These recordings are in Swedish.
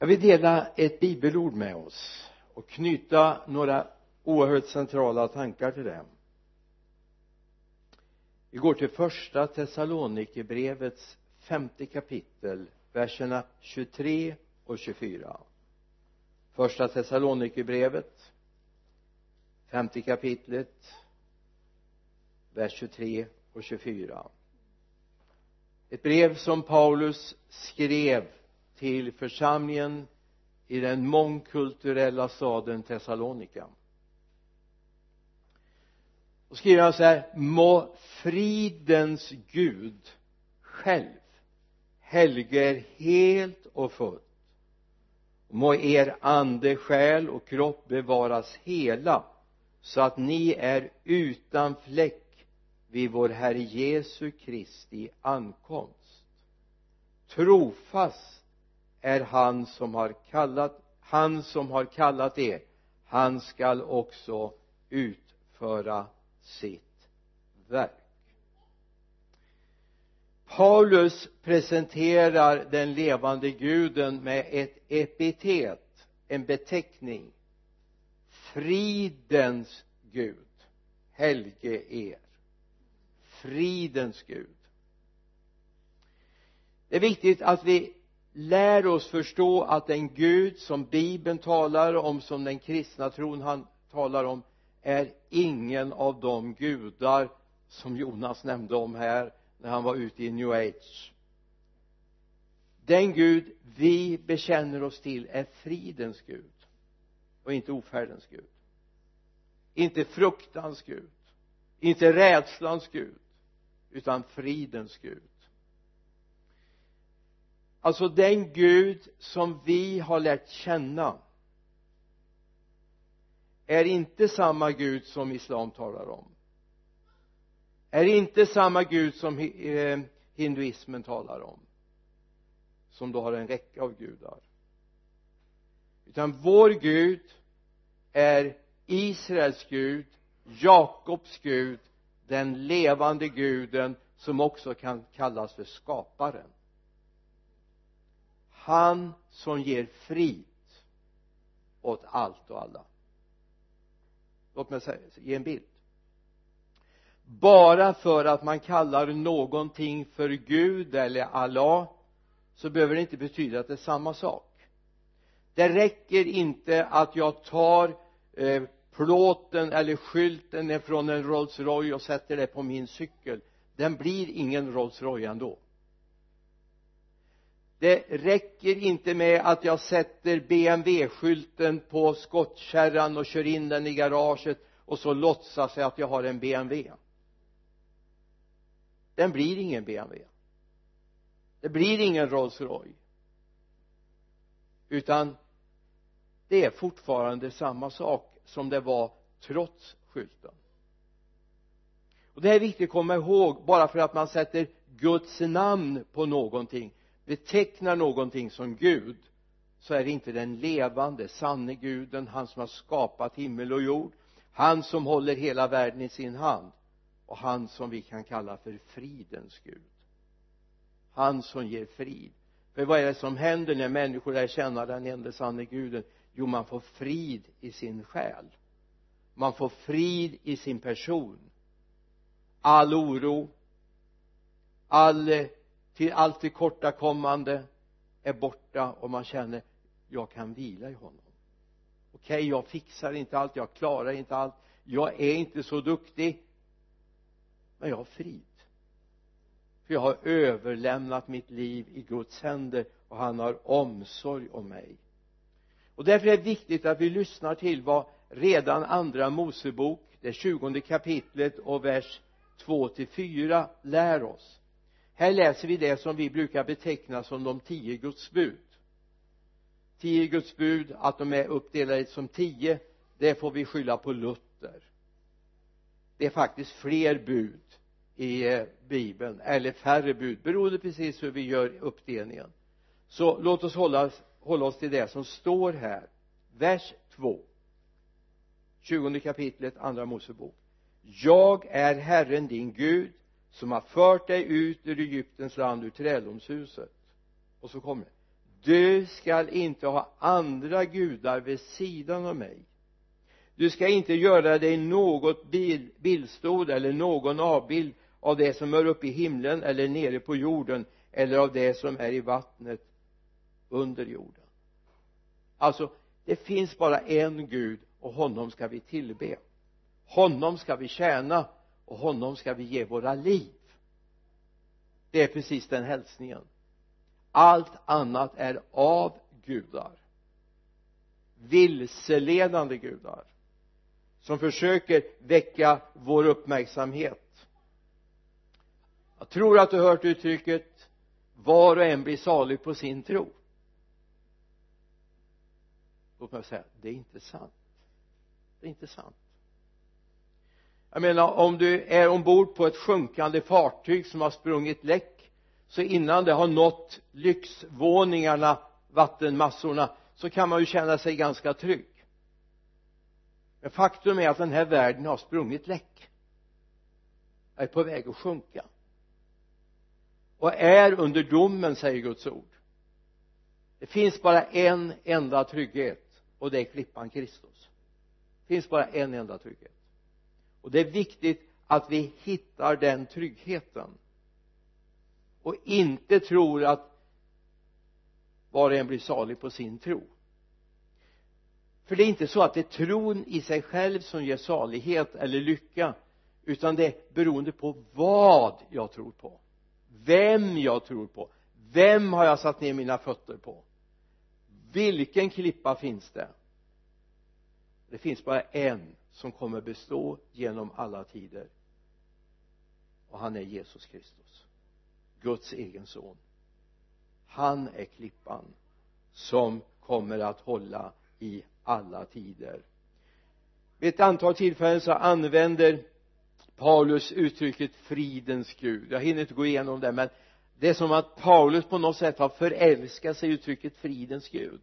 jag vill dela ett bibelord med oss och knyta några oerhört centrala tankar till det. Vi går till första Thessalonikerbrevets femte kapitel verserna 23 och 24 första Thessalonikerbrevet femte kapitlet vers 23 och 24 ett brev som Paulus skrev till församlingen i den mångkulturella staden Thessalonika och skriver han så här må fridens Gud själv helge er helt och fullt. Må er ande, själ och kropp bevaras hela så att ni är utan fläck vid vår Herre Jesu Kristi ankomst. Trofast är han som har kallat han som har kallat er. Han skall också utföra sitt verk. Paulus presenterar den levande guden med ett epitet en beteckning. Fridens Gud. Helge er. Fridens Gud. Det är viktigt att vi lär oss förstå att den Gud som bibeln talar om som den kristna tron han talar om är ingen av de gudar som Jonas nämnde om här när han var ute i new age. Den Gud vi bekänner oss till är fridens Gud och inte ofärdens Gud. Inte fruktans Gud inte rädslans Gud utan fridens Gud alltså den Gud som vi har lärt känna. Är inte samma Gud som islam talar om? Är inte samma Gud som eh, hinduismen talar om? Som då har en räcka av gudar. Utan vår Gud är Israels Gud Jakobs Gud den levande guden som också kan kallas för skaparen han som ger frid åt allt och alla. Låt mig säga, ge en bild. Bara för att man kallar någonting för Gud eller Allah så behöver det inte betyda att det är samma sak. Det räcker inte att jag tar eh, plåten eller skylten från en Rolls Royce och sätter det på min cykel. Den blir ingen Rolls Royce ändå det räcker inte med att jag sätter BMW-skylten på skottkärran och kör in den i garaget och så låtsas jag att jag har en BMW den blir ingen BMW det blir ingen Rolls Royce utan det är fortfarande samma sak som det var trots skylten. Och det är viktigt att komma ihåg bara för att man sätter Guds namn på någonting betecknar någonting som Gud så är det inte den levande sanne guden han som har skapat himmel och jord han som håller hela världen i sin hand och han som vi kan kalla för fridens Gud. Han som ger frid. För vad är det som händer när människor lär känna den enda sanne guden? Jo man får frid i sin själ. Man får frid i sin person. All oro all eh, till allt tillkortakommande är borta och man känner jag kan vila i honom. Okej okay, jag fixar inte allt jag klarar inte allt. Jag är inte så duktig men jag har frid. För jag har överlämnat mitt liv i Guds händer och han har omsorg om mig. Och därför är det viktigt att vi lyssnar till vad redan andra Mosebok det tjugonde kapitlet och vers 2 till 4 lär oss här läser vi det som vi brukar beteckna som de tio Guds bud. Tio Guds bud att de är uppdelade som tio det får vi skylla på Luther. Det är faktiskt fler bud i eh, bibeln eller färre bud beroende precis hur vi gör uppdelningen. Så låt oss hålla, hålla oss till det som står här. Vers 2 20 kapitlet andra Mosebok. Jag är Herren din Gud som har fört dig ut ur Egyptens land ur träddomshuset och så kommer det. Du skall inte ha andra gudar vid sidan av mig. Du skall inte göra dig något bildstod eller någon avbild av det som är uppe i himlen eller nere på jorden eller av det som är i vattnet under jorden. Alltså det finns bara en Gud och honom ska vi tillbe. Honom ska vi tjäna och honom ska vi ge våra liv. Det är precis den hälsningen. Allt annat är av gudar. Vilseledande gudar. Som försöker väcka vår uppmärksamhet. Jag tror att du har hört uttrycket var och en blir salig på sin tro. Låt mig säga det är inte sant. Det är inte sant jag menar om du är ombord på ett sjunkande fartyg som har sprungit läck så innan det har nått lyxvåningarna vattenmassorna så kan man ju känna sig ganska trygg. Men faktum är att den här världen har sprungit läck. Är på väg att sjunka. Och är under domen säger Guds ord. Det finns bara en enda trygghet och det är klippan Kristus. Det finns bara en enda trygghet och det är viktigt att vi hittar den tryggheten. Och inte tror att var och en blir salig på sin tro. För det är inte så att det är tron i sig själv som ger salighet eller lycka utan det är beroende på vad jag tror på. Vem jag tror på. Vem har jag satt ner mina fötter på? Vilken klippa finns det? Det finns bara en som kommer bestå genom alla tider. Och han är Jesus Kristus Guds egen son. Han är klippan som kommer att hålla i alla tider. Vid ett antal tillfällen så använder Paulus uttrycket fridens Gud. Jag hinner inte gå igenom det men det är som att Paulus på något sätt har förälskat sig i uttrycket fridens Gud.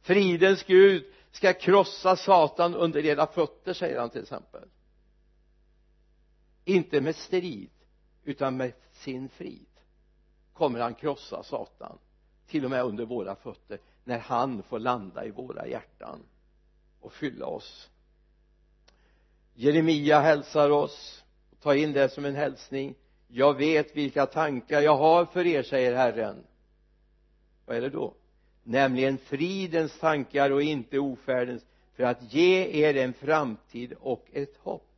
Fridens Gud ska krossa Satan under era fötter säger han till exempel. Inte med strid utan med sin frid kommer han krossa Satan till och med under våra fötter när han får landa i våra hjärtan och fylla oss. Jeremia hälsar oss. Ta in det som en hälsning. Jag vet vilka tankar jag har för er säger Herren. Vad är det då? Nämligen fridens tankar och inte ofärdens för att ge er en framtid och ett hopp.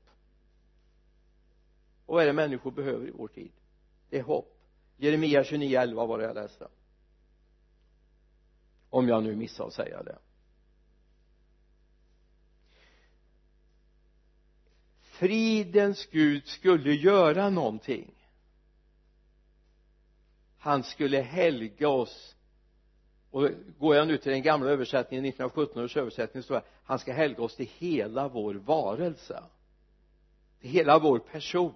Och vad är det människor behöver i vår tid? Det är hopp. Jeremia 29.11 var det jag läste. Om jag nu missade att säga det. Fridens Gud skulle göra någonting. Han skulle helga oss och går jag nu till den gamla översättningen 1917 års översättning så står det han ska helga oss till hela vår varelse. Till hela vår person.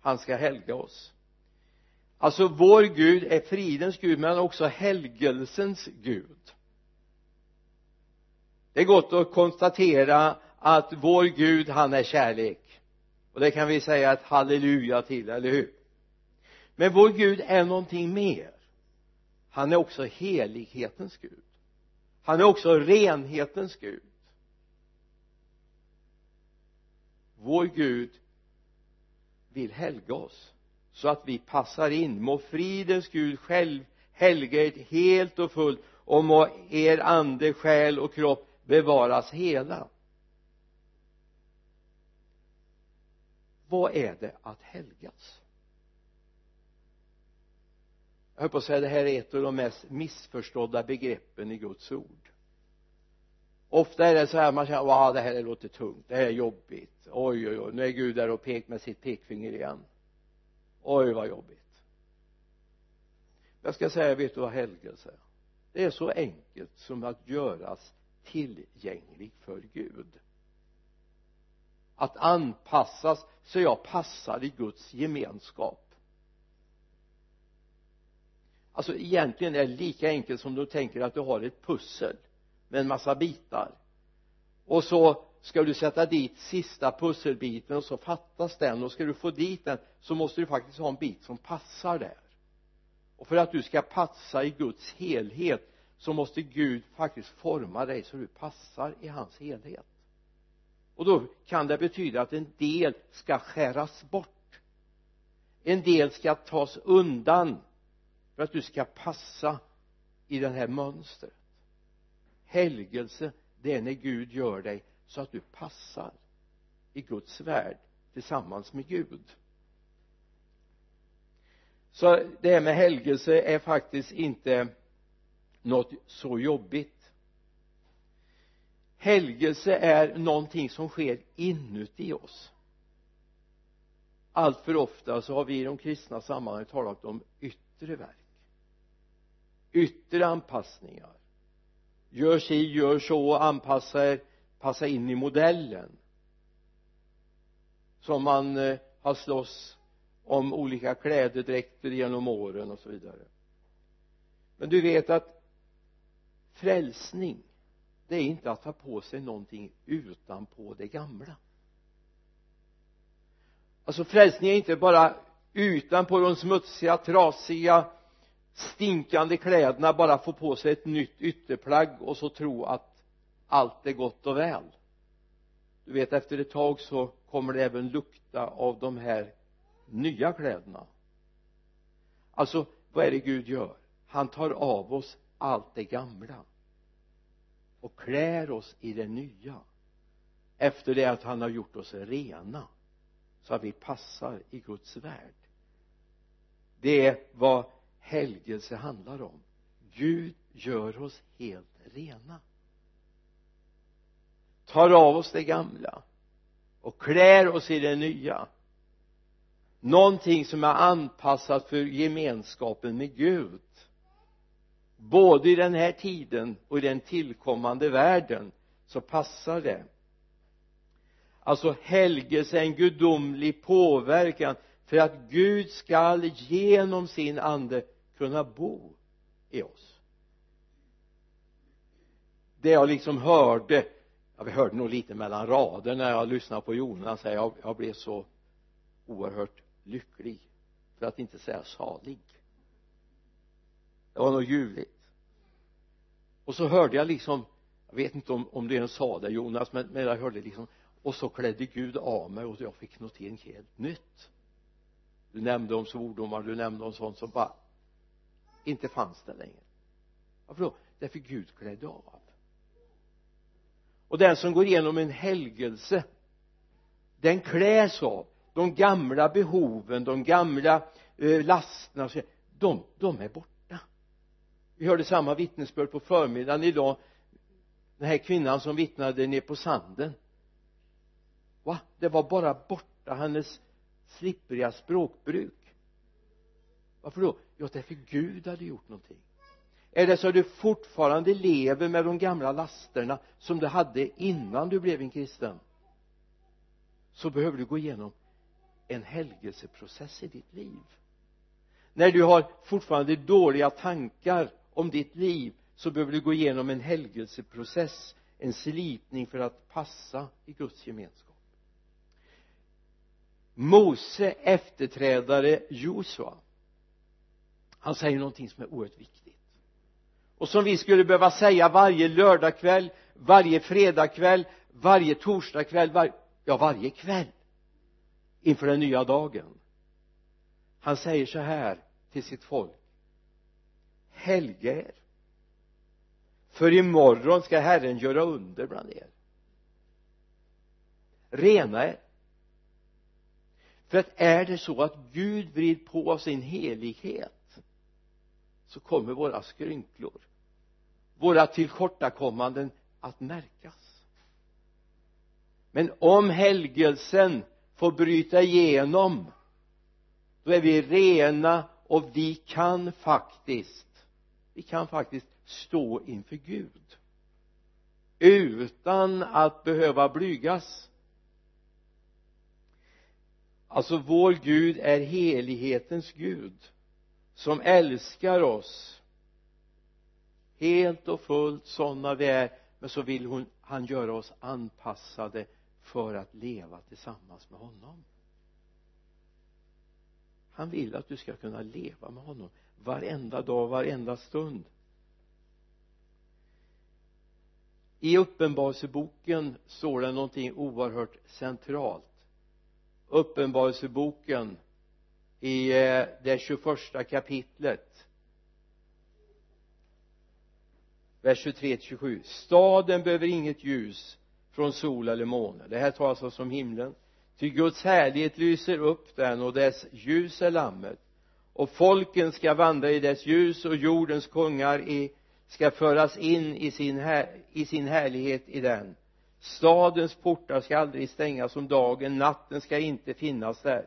Han ska helga oss. Alltså vår Gud är fridens Gud men också helgelsens Gud. Det är gott att konstatera att vår Gud han är kärlek. Och det kan vi säga ett halleluja till, eller hur? Men vår Gud är någonting mer han är också helighetens Gud. Han är också renhetens Gud. Vår Gud vill helga oss så att vi passar in. Må fridens Gud själv helga er helt och fullt och må er ande, själ och kropp bevaras hela. Vad är det att helgas? Jag höll på att säga det här är ett av de mest missförstådda begreppen i Guds ord. Ofta är det så här man känner wow det här låter tungt det här är jobbigt. Oj oj oj nu är Gud där och pek med sitt pekfinger igen. Oj vad jobbigt. Jag ska säga vet du vad helgelse är? Det är så enkelt som att göras tillgänglig för Gud. Att anpassas så jag passar i Guds gemenskap alltså egentligen är det lika enkelt som du tänker att du har ett pussel med en massa bitar. Och så ska du sätta dit sista pusselbiten och så fattas den. Och ska du få dit den så måste du faktiskt ha en bit som passar där. Och för att du ska passa i Guds helhet så måste Gud faktiskt forma dig så du passar i hans helhet. Och då kan det betyda att en del ska skäras bort. En del ska tas undan för att du ska passa i det här mönstret. Helgelse det är när Gud gör dig så att du passar i Guds värld tillsammans med Gud. Så det här med helgelse är faktiskt inte något så jobbigt. Helgelse är någonting som sker inuti oss. Allt för ofta så har vi i de kristna sammanhangen talat om yttre verk yttre anpassningar. Gör si, gör så, anpassa er passa in i modellen. Som man eh, har slåss om olika klädedräkter genom åren och så vidare. Men du vet att frälsning det är inte att ta på sig någonting utanpå det gamla. Alltså frälsning är inte bara utanpå de smutsiga, trasiga stinkande kläderna bara få på sig ett nytt ytterplagg och så tro att allt är gott och väl. Du vet efter ett tag så kommer det även lukta av de här nya kläderna. Alltså vad är det Gud gör? Han tar av oss allt det gamla och klär oss i det nya. Efter det att han har gjort oss rena så att vi passar i Guds värld. Det är vad helgelse handlar om. Gud gör oss helt rena. Tar av oss det gamla och klär oss i det nya. Någonting som är anpassat för gemenskapen med Gud. Både i den här tiden och i den tillkommande världen så passar det. Alltså helgelse är en gudomlig påverkan för att Gud skall genom sin ande kunna bo i oss. Det jag liksom hörde ja, vi hörde nog lite mellan rader när jag lyssnade på Jonas här. Jag, jag blev så oerhört lycklig för att inte säga salig. Det var nog ljuvligt. Och så hörde jag liksom jag vet inte om, om du ens sa det Jonas men, men jag hörde liksom och så klädde Gud av mig och jag fick någonting helt nytt. Du nämnde om svordomar du nämnde om sånt som bara inte fanns där längre. Varför då? Därför Gud klädde av. Och den som går igenom en helgelse den kläs av de gamla behoven, de gamla eh, lasterna de, de är borta. Vi hörde samma vittnesbörd på förmiddagen idag. Den här kvinnan som vittnade ner på sanden. Va? Det var bara borta hennes slippriga språkbruk. Varför då? Ja därför Gud hade gjort någonting. Är det så att du fortfarande lever med de gamla lasterna som du hade innan du blev en kristen så behöver du gå igenom en helgelseprocess i ditt liv. När du har fortfarande dåliga tankar om ditt liv så behöver du gå igenom en helgelseprocess en slipning för att passa i Guds gemenskap. Mose efterträdare Josua han säger någonting som är oerhört viktigt. Och som vi skulle behöva säga varje lördagkväll varje fredagkväll varje torsdagkväll var, ja varje kväll inför den nya dagen. Han säger så här till sitt folk. Helga er för imorgon ska Herren göra under bland er. Rena er. För att är det så att Gud vrid på sin helighet så kommer våra skrynklor våra tillkortakommanden att märkas. Men om helgelsen får bryta igenom då är vi rena och vi kan faktiskt vi kan faktiskt stå inför Gud. Utan att behöva blygas. Alltså vår Gud är helighetens Gud som älskar oss helt och fullt sådana vi är men så vill hon, han göra oss anpassade för att leva tillsammans med honom. Han vill att du ska kunna leva med honom varenda dag, varenda stund. I uppenbarelseboken står det någonting oerhört centralt. Uppenbarelseboken i eh, det 21 kapitlet. Vers 23 27 staden behöver inget ljus från sol eller måne. Det här talas alltså om himlen. Ty Guds härlighet lyser upp den och dess ljus är lammet. Och folken ska vandra i dess ljus och jordens kungar i, ska föras in i sin, här, i sin härlighet i den. Stadens portar ska aldrig stängas om dagen. Natten ska inte finnas där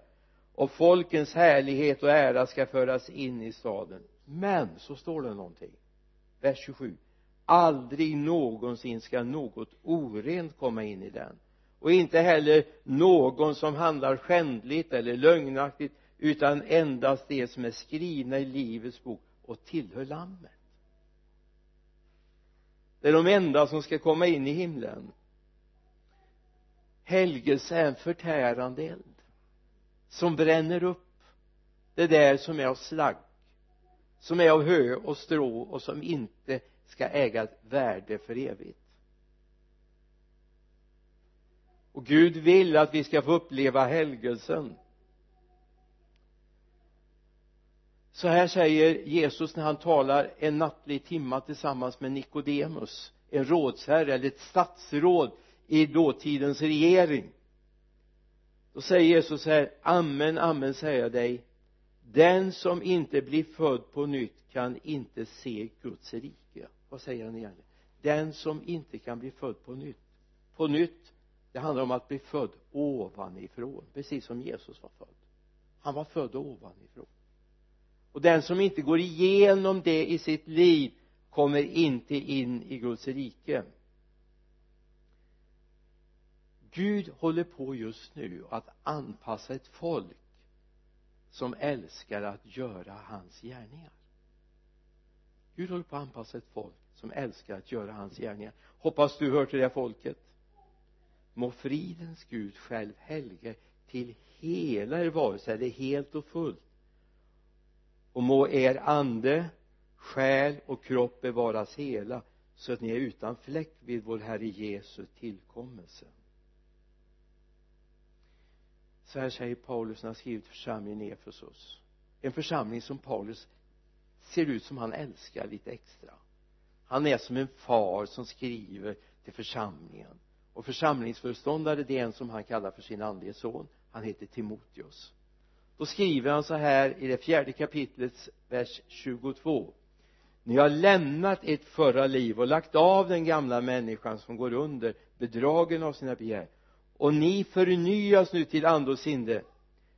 och folkens härlighet och ära ska föras in i staden. Men så står det någonting. Vers 27 aldrig någonsin ska något orent komma in i den. Och inte heller någon som handlar skändligt eller lögnaktigt utan endast det som är skrivna i livets bok och tillhör lammet. Det är de enda som ska komma in i himlen. Helgelse är en förtärande eld som bränner upp det där som är av slagg som är av hö och strå och som inte ska äga ett värde för evigt. Och Gud vill att vi ska få uppleva helgelsen. Så här säger Jesus när han talar en nattlig timma tillsammans med Nikodemus en rådsherre eller ett statsråd i dåtidens regering då säger Jesus här amen amen säger jag dig. Den som inte blir född på nytt kan inte se Guds rike. Vad säger han egentligen den som inte kan bli född på nytt. På nytt det handlar om att bli född ovanifrån precis som Jesus var född. Han var född ovanifrån. Och den som inte går igenom det i sitt liv kommer inte in i Guds rike. Gud håller på just nu att anpassa ett folk som älskar att göra hans gärningar. Gud håller på att anpassa ett folk som älskar att göra hans gärningar. Hoppas du hör till det folket. Må fridens Gud själv helge till hela er varelse eller helt och fullt. Och må er ande själ och kropp bevaras hela så att ni är utan fläck vid vår Herre Jesu tillkommelse så här säger Paulus när han skrivit församlingen i Efesos. En församling som Paulus ser ut som han älskar lite extra. Han är som en far som skriver till församlingen. Och församlingsföreståndare det är en som han kallar för sin andlige son. Han heter Timoteus. Då skriver han så här i det fjärde kapitlets vers 22 ni har lämnat ert förra liv och lagt av den gamla människan som går under bedragen av sina begär och ni förnyas nu till ande och sinne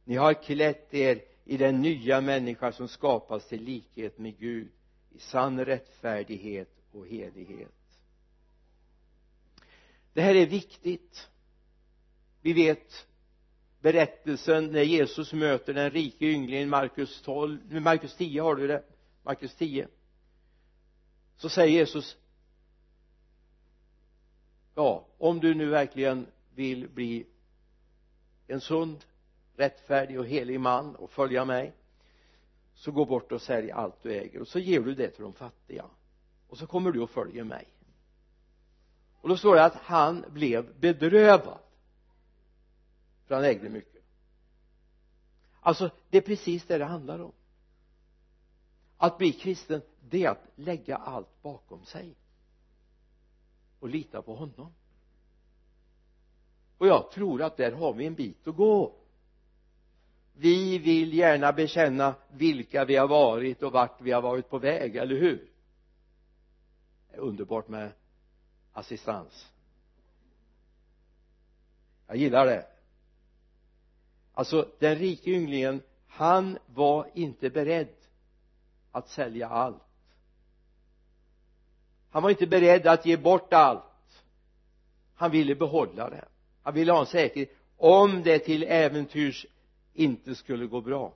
ni har klätt er i den nya människa som skapas till likhet med Gud i sann rättfärdighet och helighet. Det här är viktigt. Vi vet berättelsen när Jesus möter den rike ynglingen Markus 12, Markus 10 har du det? Markus 10 så säger Jesus ja om du nu verkligen vill bli en sund rättfärdig och helig man och följa mig så gå bort och sälj allt du äger och så ger du det till de fattiga. Och så kommer du och följer mig. Och då står det att han blev bedrövad för han ägde mycket. Alltså det är precis det det handlar om. Att bli kristen det är att lägga allt bakom sig och lita på honom och jag tror att där har vi en bit att gå. Vi vill gärna bekänna vilka vi har varit och vart vi har varit på väg, eller hur? Det är underbart med assistans. Jag gillar det. Alltså den rike ynglingen han var inte beredd att sälja allt. Han var inte beredd att ge bort allt. Han ville behålla det han ville ha en säkerhet om det till äventyrs inte skulle gå bra.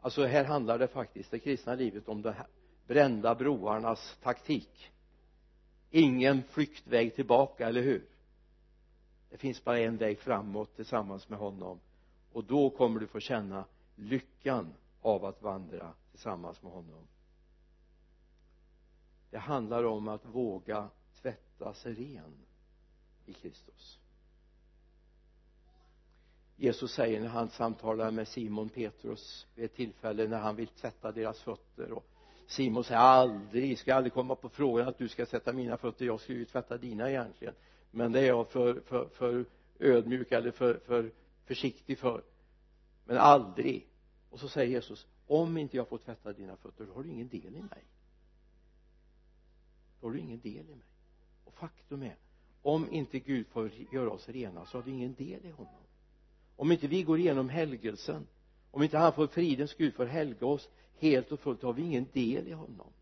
Alltså här handlar det faktiskt det kristna livet om de här brända broarnas taktik. Ingen flyktväg tillbaka, eller hur? Det finns bara en väg framåt tillsammans med honom. Och då kommer du få känna lyckan av att vandra tillsammans med honom. Det handlar om att våga tvätta sig ren i Kristus. Jesus säger när han samtalar med Simon Petrus vid ett tillfälle när han vill tvätta deras fötter och Simon säger aldrig, ska aldrig komma på frågan att du ska sätta mina fötter, jag ska ju tvätta dina egentligen. Men det är jag för, för, för ödmjuk eller för, för försiktig för. Men aldrig. Och så säger Jesus om inte jag får tvätta dina fötter då har du ingen del i mig. Då har du ingen del i mig. Och faktum är om inte Gud får göra oss rena så har vi ingen del i honom. Om inte vi går igenom helgelsen om inte han får fridens Gud får helga oss helt och fullt har vi ingen del i honom.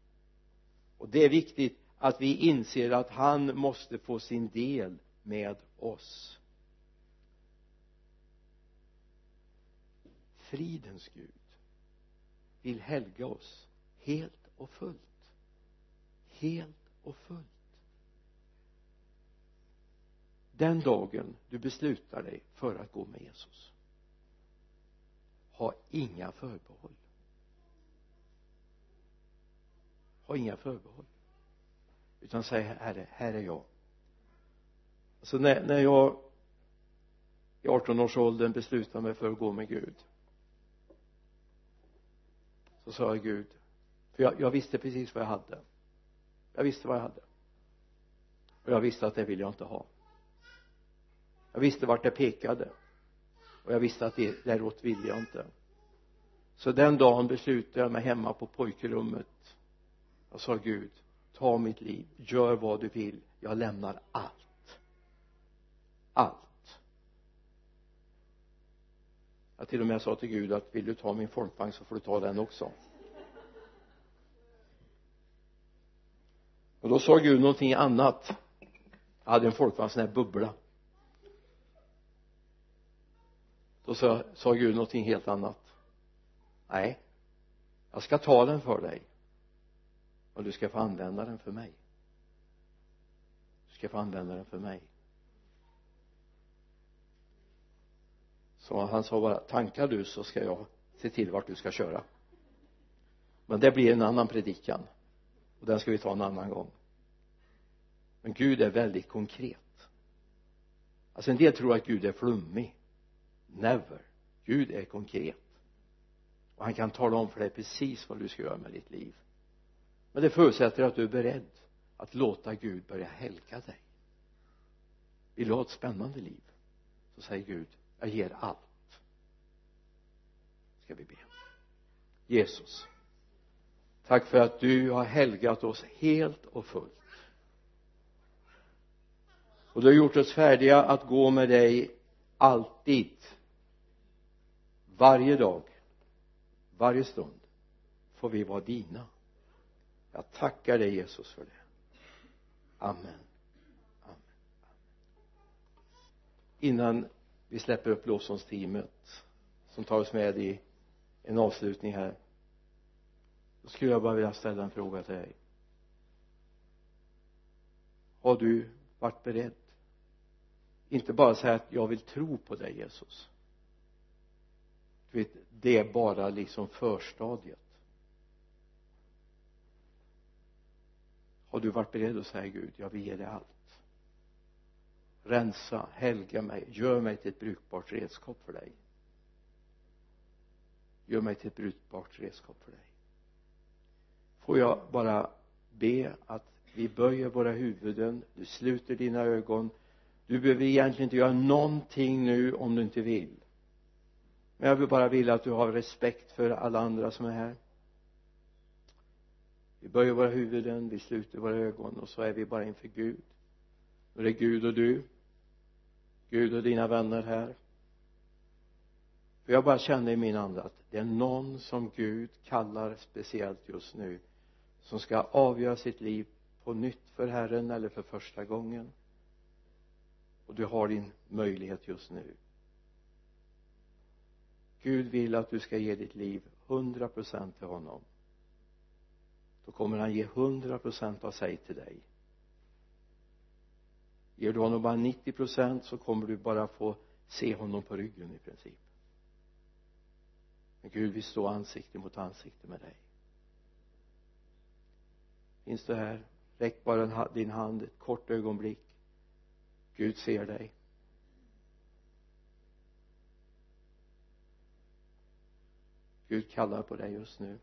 Och det är viktigt att vi inser att han måste få sin del med oss. Fridens Gud vill helga oss helt och fullt. Helt och fullt den dagen du beslutar dig för att gå med Jesus ha inga förbehåll. Ha inga förbehåll. Utan säg herre, här är jag. Alltså när, när jag i 18-årsåldern beslutade mig för att gå med Gud så sa jag Gud för jag, jag visste precis vad jag hade. Jag visste vad jag hade. Och jag visste att det vill jag inte ha jag visste vart det pekade. Och jag visste att det däråt ville jag inte. Så den dagen beslutade jag mig hemma på pojkrummet. Jag sa Gud ta mitt liv. Gör vad du vill. Jag lämnar allt. Allt. Jag till och med sa till Gud att vill du ta min folkvagn så får du ta den också. Och då sa Gud någonting annat. Jag hade en folkvagn sån här bubbla. Då sa, sa Gud någonting helt annat. Nej jag ska ta den för dig. Och du ska få använda den för mig. Du ska få använda den för mig. Så han sa bara tankar du så ska jag se till vart du ska köra. Men det blir en annan predikan. Och den ska vi ta en annan gång. Men Gud är väldigt konkret. Alltså en del tror att Gud är flummig never. Gud är konkret. Och han kan tala om för dig precis vad du ska göra med ditt liv. Men det förutsätter att du är beredd att låta Gud börja helga dig. Vill du ha ett spännande liv? Så säger Gud jag ger allt. Ska vi be. Jesus tack för att du har helgat oss helt och fullt. Och du har gjort oss färdiga att gå med dig alltid varje dag varje stund får vi vara dina. Jag tackar dig Jesus för det. Amen. Amen. Innan vi släpper upp lovsångsteamet som tar oss med i en avslutning här då skulle jag bara vilja ställa en fråga till dig. Har du varit beredd? Inte bara säga att jag vill tro på dig Jesus vet det är bara liksom förstadiet. Har du varit beredd att säga Gud jag vill ge dig allt. Rensa, helga mig, gör mig till ett brukbart redskap för dig. Gör mig till ett brukbart redskap för dig. Får jag bara be att vi böjer våra huvuden du sluter dina ögon. Du behöver egentligen inte göra någonting nu om du inte vill men jag vill bara vilja att du har respekt för alla andra som är här. Vi böjer våra huvuden, vi sluter våra ögon och så är vi bara inför Gud. Och det är Gud och du. Gud och dina vänner här. För jag bara känner i min ande att det är någon som Gud kallar speciellt just nu som ska avgöra sitt liv på nytt för Herren eller för första gången. Och du har din möjlighet just nu. Gud vill att du ska ge ditt liv hundra procent till honom. Då kommer han ge hundra procent av sig till dig. Ger du honom bara 90 procent så kommer du bara få se honom på ryggen i princip. Men Gud vill stå ansikte mot ansikte med dig. Finns du här? Räck bara din hand ett kort ögonblick. Gud ser dig. Gud kallar på dig just nu.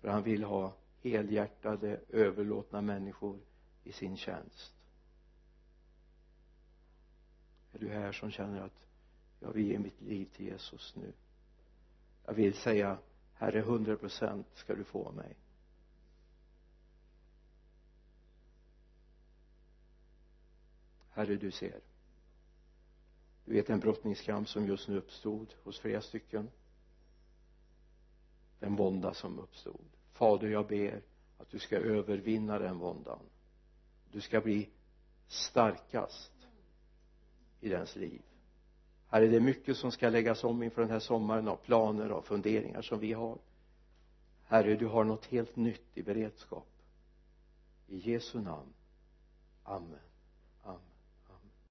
För han vill ha helhjärtade överlåtna människor i sin tjänst. Är du här som känner att jag vill ge mitt liv till Jesus nu? Jag vill säga herre hundra procent ska du få mig. Herre du ser du vet en brottningskamp som just nu uppstod hos flera stycken. Den vånda som uppstod. Fader jag ber att du ska övervinna den våndan. Du ska bli starkast i dens liv. Herre det är mycket som ska läggas om inför den här sommaren av planer och funderingar som vi har. Herre du har något helt nytt i beredskap. I Jesu namn. Amen.